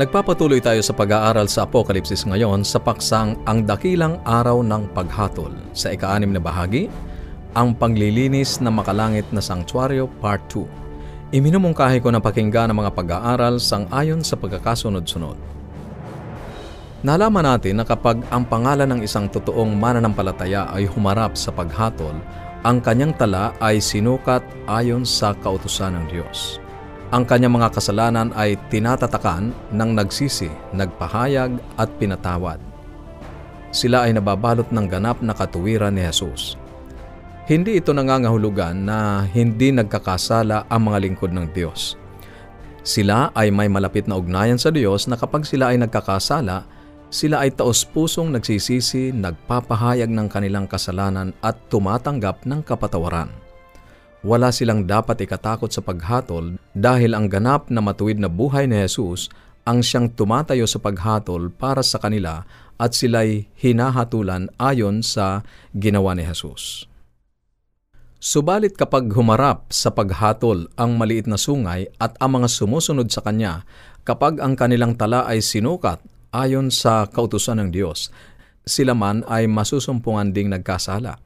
Nagpapatuloy tayo sa pag-aaral sa Apokalipsis ngayon sa paksang Ang Dakilang Araw ng Paghatol sa ika-anim na bahagi, Ang Paglilinis na Makalangit na Sanctuaryo Part 2. Iminumungkahi ko na pakinggan ang mga pag-aaral sang ayon sa pagkakasunod-sunod. Nalaman natin na kapag ang pangalan ng isang totoong mananampalataya ay humarap sa paghatol, ang kanyang tala ay sinukat ayon sa kautusan ng Diyos. Ang kanyang mga kasalanan ay tinatatakan ng nagsisi, nagpahayag at pinatawad. Sila ay nababalot ng ganap na katuwiran ni Jesus. Hindi ito nangangahulugan na hindi nagkakasala ang mga lingkod ng Diyos. Sila ay may malapit na ugnayan sa Diyos na kapag sila ay nagkakasala, sila ay taos-pusong nagsisisi, nagpapahayag ng kanilang kasalanan at tumatanggap ng kapatawaran. Wala silang dapat ikatakot sa paghatol dahil ang ganap na matuwid na buhay ni Jesus ang siyang tumatayo sa paghatol para sa kanila at sila'y hinahatulan ayon sa ginawa ni Jesus. Subalit kapag humarap sa paghatol ang maliit na sungay at ang mga sumusunod sa kanya, kapag ang kanilang tala ay sinukat ayon sa kautusan ng Diyos, sila man ay masusumpungan ding nagkasala.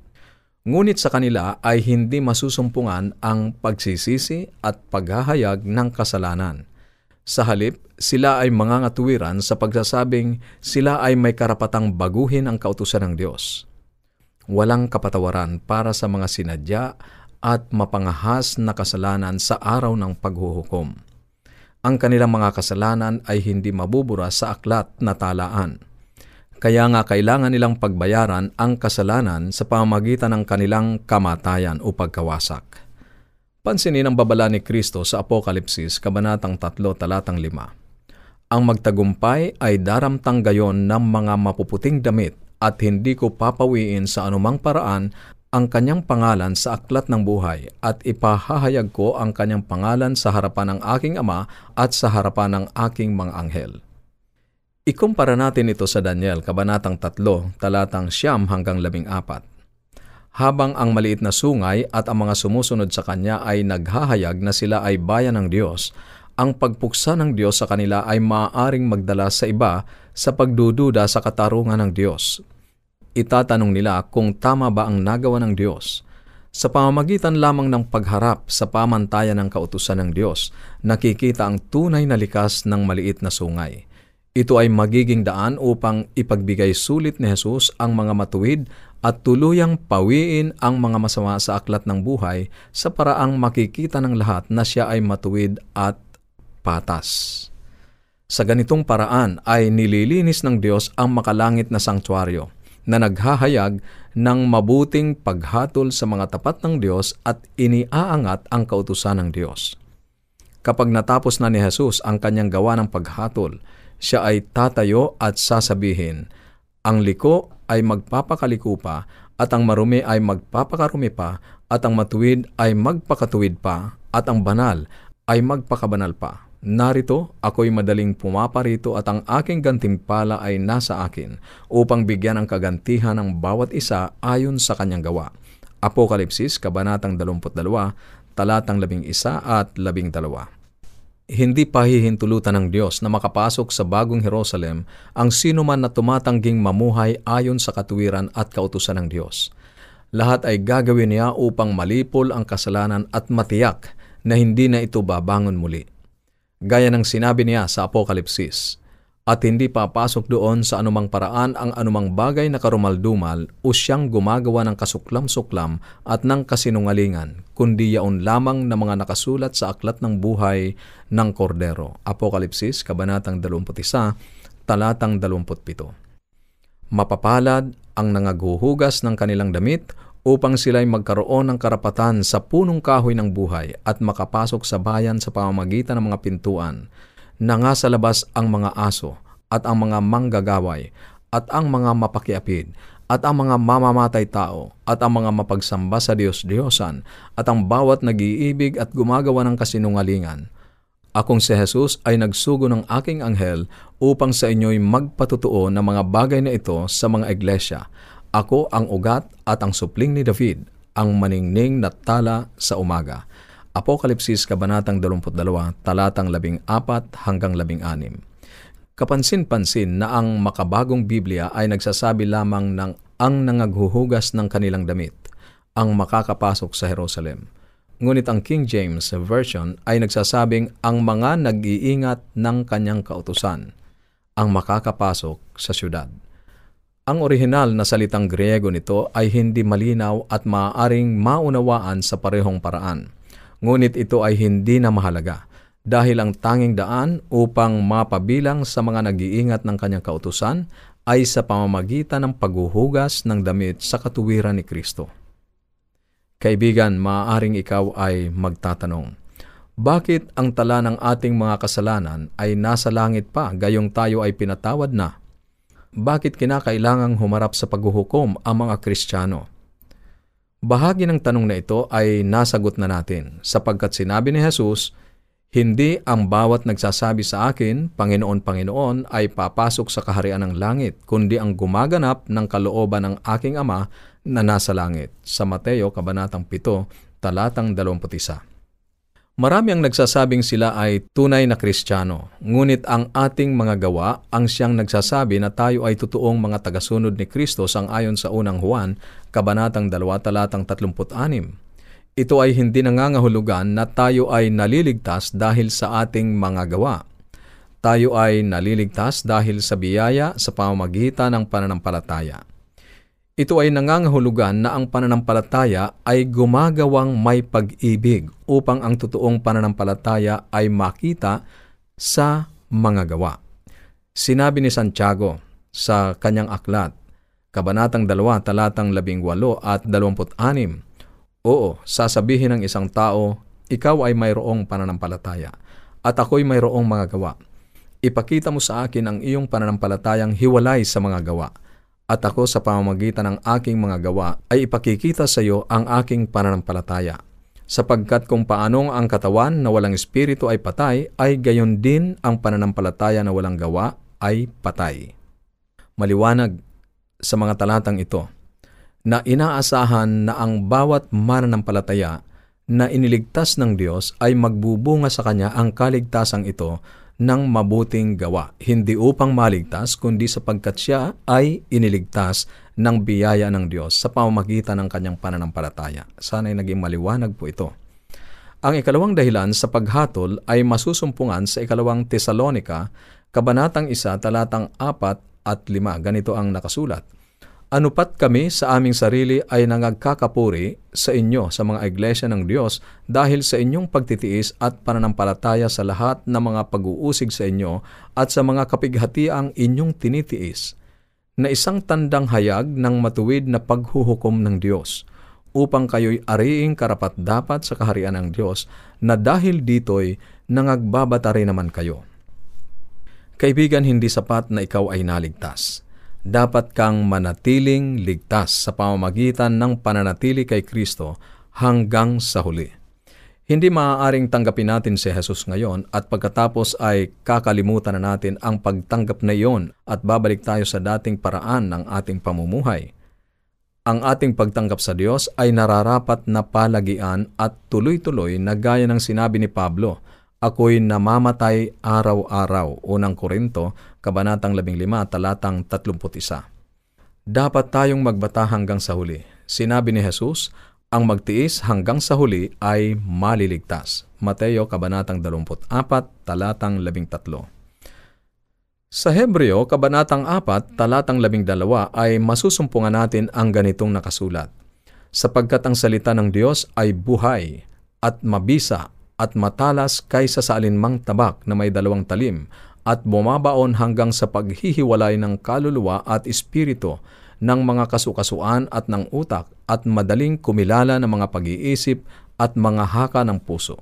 Ngunit sa kanila ay hindi masusumpungan ang pagsisisi at paghahayag ng kasalanan. Sa halip, sila ay mangangatuwiran sa pagsasabing sila ay may karapatang baguhin ang kautusan ng Diyos. Walang kapatawaran para sa mga sinadya at mapangahas na kasalanan sa araw ng paghuhukom. Ang kanilang mga kasalanan ay hindi mabubura sa aklat na talaan kaya nga kailangan nilang pagbayaran ang kasalanan sa pamamagitan ng kanilang kamatayan o pagkawasak. Pansinin ang babala ni Kristo sa Apokalipsis, Kabanatang 3, Talatang 5. Ang magtagumpay ay daramtang gayon ng mga mapuputing damit at hindi ko papawiin sa anumang paraan ang kanyang pangalan sa aklat ng buhay at ipahahayag ko ang kanyang pangalan sa harapan ng aking ama at sa harapan ng aking mga anghel. Ikumpara natin ito sa Daniel, Kabanatang 3, talatang siyam hanggang labing apat. Habang ang maliit na sungay at ang mga sumusunod sa kanya ay naghahayag na sila ay bayan ng Diyos, ang pagpuksa ng Diyos sa kanila ay maaaring magdala sa iba sa pagdududa sa katarungan ng Diyos. Itatanong nila kung tama ba ang nagawa ng Diyos. Sa pamamagitan lamang ng pagharap sa pamantayan ng kautusan ng Diyos, nakikita ang tunay na likas ng maliit na sungay. Ito ay magiging daan upang ipagbigay sulit ni Jesus ang mga matuwid at tuluyang pawiin ang mga masama sa aklat ng buhay sa paraang makikita ng lahat na siya ay matuwid at patas. Sa ganitong paraan ay nililinis ng Diyos ang makalangit na sanktuaryo na naghahayag ng mabuting paghatol sa mga tapat ng Diyos at iniaangat ang kautusan ng Diyos. Kapag natapos na ni Jesus ang kanyang gawa ng paghatol, siya ay tatayo at sasabihin, ang liko ay magpapakaliko pa, at ang marumi ay magpapakarumi pa, at ang matuwid ay magpakatuwid pa, at ang banal ay magpakabanal pa. Narito, ako'y madaling pumaparito at ang aking gantimpala ay nasa akin upang bigyan ang kagantihan ng bawat isa ayon sa kanyang gawa. Apokalipsis, Kabanatang 22, talatang 11 at 12 hindi pahihintulutan ng Diyos na makapasok sa bagong Jerusalem ang sino man na tumatangging mamuhay ayon sa katuwiran at kautusan ng Diyos. Lahat ay gagawin niya upang malipol ang kasalanan at matiyak na hindi na ito babangon muli. Gaya ng sinabi niya sa Apokalipsis, at hindi papasok doon sa anumang paraan ang anumang bagay na karumaldumal o siyang gumagawa ng kasuklam-suklam at ng kasinungalingan, kundi yaon lamang na mga nakasulat sa aklat ng buhay ng Kordero. Apokalipsis, Kabanatang 21, Talatang 27. Mapapalad ang nangaguhugas ng kanilang damit upang sila'y magkaroon ng karapatan sa punong kahoy ng buhay at makapasok sa bayan sa pamamagitan ng mga pintuan na nga sa labas ang mga aso at ang mga manggagaway at ang mga mapakiapid at ang mga mamamatay tao at ang mga mapagsamba sa Diyos-Diyosan at ang bawat nag-iibig at gumagawa ng kasinungalingan. Akong si Jesus ay nagsugo ng aking anghel upang sa inyo'y magpatutuo ng mga bagay na ito sa mga iglesia. Ako ang ugat at ang supling ni David, ang maningning na tala sa umaga. Apokalipsis Kabanatang 22, talatang 14 hanggang 16. Kapansin-pansin na ang makabagong Biblia ay nagsasabi lamang ng ang nangaghuhugas ng kanilang damit ang makakapasok sa Jerusalem. Ngunit ang King James Version ay nagsasabing ang mga nag-iingat ng kanyang kautusan ang makakapasok sa syudad. Ang orihinal na salitang Griego nito ay hindi malinaw at maaaring maunawaan sa parehong paraan. Ngunit ito ay hindi na mahalaga dahil ang tanging daan upang mapabilang sa mga nag-iingat ng kanyang kautusan ay sa pamamagitan ng paghuhugas ng damit sa katuwiran ni Kristo. Kaibigan, maaaring ikaw ay magtatanong, bakit ang tala ng ating mga kasalanan ay nasa langit pa gayong tayo ay pinatawad na? Bakit kinakailangang humarap sa paghuhukom ang mga Kristiyano? Bahagi ng tanong na ito ay nasagot na natin sapagkat sinabi ni Jesus, hindi ang bawat nagsasabi sa akin, Panginoon, Panginoon, ay papasok sa kaharian ng langit, kundi ang gumaganap ng kalooban ng aking Ama na nasa langit. Sa Mateo, Kabanatang 7, Talatang 21. Marami ang nagsasabing sila ay tunay na kristyano, ngunit ang ating mga gawa ang siyang nagsasabi na tayo ay totoong mga tagasunod ni Kristo sang ayon sa unang Juan, Kabanatang 2, Talatang 36. Ito ay hindi nangangahulugan na tayo ay naliligtas dahil sa ating mga gawa. Tayo ay naliligtas dahil sa biyaya sa pamamagitan ng pananampalataya. Ito ay nangangahulugan na ang pananampalataya ay gumagawang may pag-ibig upang ang totoong pananampalataya ay makita sa mga gawa. Sinabi ni Santiago sa kanyang aklat, Kabanatang 2, talatang 18 at 26, Oo, sasabihin ng isang tao, ikaw ay mayroong pananampalataya at ako'y mayroong mga gawa. Ipakita mo sa akin ang iyong pananampalatayang hiwalay sa mga gawa at ako sa pamamagitan ng aking mga gawa ay ipakikita sa iyo ang aking pananampalataya. Sapagkat kung paanong ang katawan na walang espiritu ay patay, ay gayon din ang pananampalataya na walang gawa ay patay. Maliwanag sa mga talatang ito na inaasahan na ang bawat mananampalataya na iniligtas ng Diyos ay magbubunga sa Kanya ang kaligtasang ito ng mabuting gawa, hindi upang maligtas, kundi sapagkat siya ay iniligtas ng biyaya ng Diyos sa pamamagitan ng kanyang pananampalataya. Sana ay naging maliwanag po ito. Ang ikalawang dahilan sa paghatol ay masusumpungan sa ikalawang Tesalonika, Kabanatang 1, talatang 4 at 5. Ganito ang nakasulat. Anupat kami sa aming sarili ay nangagkakapuri sa inyo sa mga iglesia ng Diyos dahil sa inyong pagtitiis at pananampalataya sa lahat ng mga pag-uusig sa inyo at sa mga kapighatiang inyong tinitiis, na isang tandang hayag ng matuwid na paghuhukom ng Diyos, upang kayo'y ariing karapat dapat sa kaharian ng Diyos na dahil dito'y nangagbabata rin naman kayo. Kaibigan, hindi sapat na ikaw ay naligtas dapat kang manatiling ligtas sa pamamagitan ng pananatili kay Kristo hanggang sa huli. Hindi maaaring tanggapin natin si Jesus ngayon at pagkatapos ay kakalimutan na natin ang pagtanggap na iyon at babalik tayo sa dating paraan ng ating pamumuhay. Ang ating pagtanggap sa Diyos ay nararapat na palagian at tuloy-tuloy na gaya ng sinabi ni Pablo, ako'y namamatay araw-araw. Unang Korinto, Kabanatang 15, talatang 31. Dapat tayong magbata hanggang sa huli. Sinabi ni Jesus, ang magtiis hanggang sa huli ay maliligtas. Mateo, Kabanatang 24, talatang 13. Sa Hebreo, Kabanatang 4, talatang 12 ay masusumpungan natin ang ganitong nakasulat. Sapagkat ang salita ng Diyos ay buhay at mabisa at matalas kaysa sa alinmang tabak na may dalawang talim at bumabaon hanggang sa paghihiwalay ng kaluluwa at espiritu ng mga kasukasuan at ng utak at madaling kumilala ng mga pag-iisip at mga haka ng puso.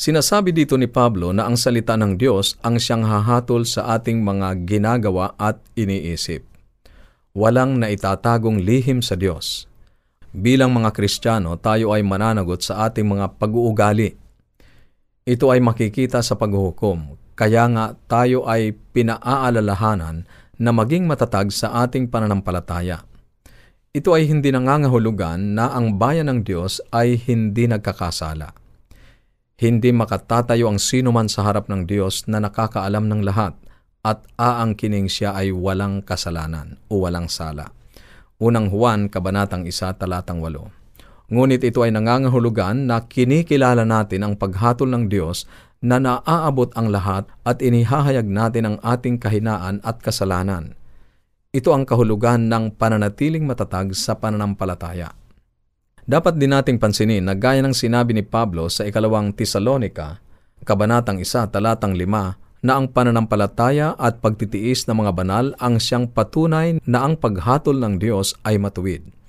Sinasabi dito ni Pablo na ang salita ng Diyos ang siyang hahatol sa ating mga ginagawa at iniisip. Walang naitatagong lihim sa Diyos. Bilang mga Kristiyano, tayo ay mananagot sa ating mga pag-uugali ito ay makikita sa paghuhukom, kaya nga tayo ay pinaaalalahanan na maging matatag sa ating pananampalataya. Ito ay hindi nangangahulugan na ang bayan ng Diyos ay hindi nagkakasala. Hindi makatatayo ang sino man sa harap ng Diyos na nakakaalam ng lahat at aangkining siya ay walang kasalanan o walang sala. Unang Juan, Kabanatang 1, Talatang 8. Ngunit ito ay nangangahulugan na kinikilala natin ang paghatol ng Diyos na naaabot ang lahat at inihahayag natin ang ating kahinaan at kasalanan. Ito ang kahulugan ng pananatiling matatag sa pananampalataya. Dapat din nating pansinin na gaya ng sinabi ni Pablo sa ikalawang Tesalonika, Kabanatang 1, Talatang 5, na ang pananampalataya at pagtitiis ng mga banal ang siyang patunay na ang paghatol ng Diyos ay matuwid.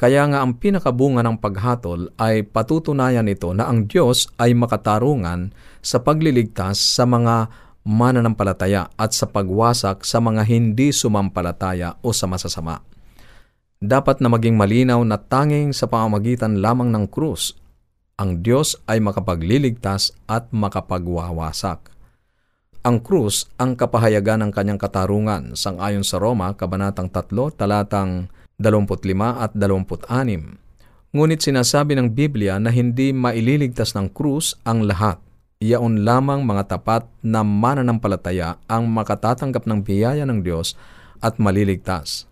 Kaya nga ang pinakabunga ng paghatol ay patutunayan nito na ang Diyos ay makatarungan sa pagliligtas sa mga mananampalataya at sa pagwasak sa mga hindi sumampalataya o sa masasama. Dapat na maging malinaw na tanging sa pamamagitan lamang ng krus, ang Diyos ay makapagliligtas at makapagwawasak. Ang krus ang kapahayagan ng kanyang katarungan sangayon sa Roma, Kabanatang 3, talatang 25 at 26. Ngunit sinasabi ng Biblia na hindi maililigtas ng krus ang lahat. Iyaon lamang mga tapat na mananampalataya ang makatatanggap ng biyaya ng Diyos at maliligtas.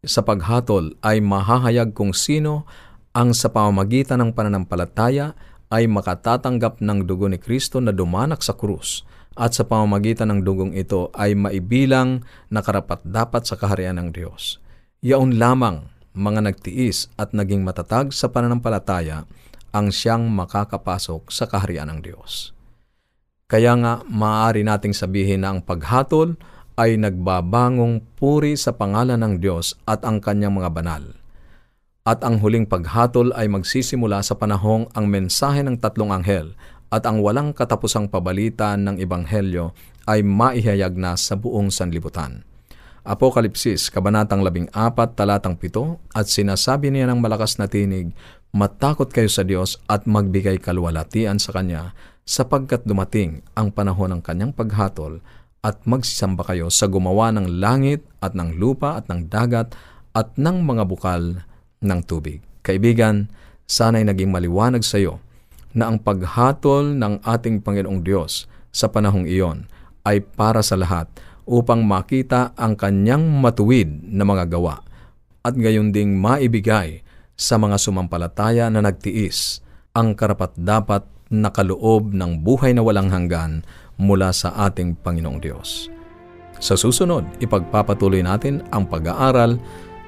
Sa paghatol ay mahahayag kung sino ang sa pamamagitan ng pananampalataya ay makatatanggap ng dugo ni Kristo na dumanak sa krus at sa pamamagitan ng dugong ito ay maibilang na karapat dapat sa kaharian ng Diyos. Yaon lamang mga nagtiis at naging matatag sa pananampalataya ang siyang makakapasok sa kaharian ng Diyos. Kaya nga maaari nating sabihin na ang paghatol ay nagbabangong puri sa pangalan ng Diyos at ang kanyang mga banal. At ang huling paghatol ay magsisimula sa panahong ang mensahe ng tatlong anghel at ang walang katapusang pabalitan ng Ebanghelyo ay maihayag na sa buong sanlibutan. Apokalipsis, Kabanatang 14, Talatang 7, at sinasabi niya ng malakas na tinig, Matakot kayo sa Diyos at magbigay kalwalatian sa Kanya, sapagkat dumating ang panahon ng Kanyang paghatol at magsisamba kayo sa gumawa ng langit at ng lupa at ng dagat at ng mga bukal ng tubig. Kaibigan, sana'y naging maliwanag sa iyo na ang paghatol ng ating Panginoong Diyos sa panahong iyon ay para sa lahat upang makita ang kanyang matuwid na mga gawa at gayon ding maibigay sa mga sumampalataya na nagtiis ang karapat-dapat na kaloob ng buhay na walang hanggan mula sa ating Panginoong Diyos. Sa susunod, ipagpapatuloy natin ang pag-aaral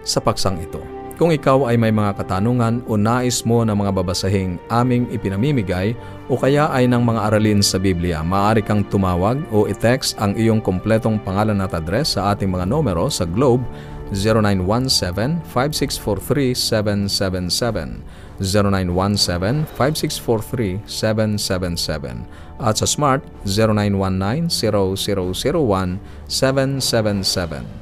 sa paksang ito. Kung ikaw ay may mga katanungan o nais mo na mga babasahing aming ipinamimigay o kaya ay ng mga aralin sa Biblia, maaari kang tumawag o i-text ang iyong kompletong pangalan at address sa ating mga numero sa Globe 0917-5643-777, 0917-5643-777, at sa Smart 0919-0001-777.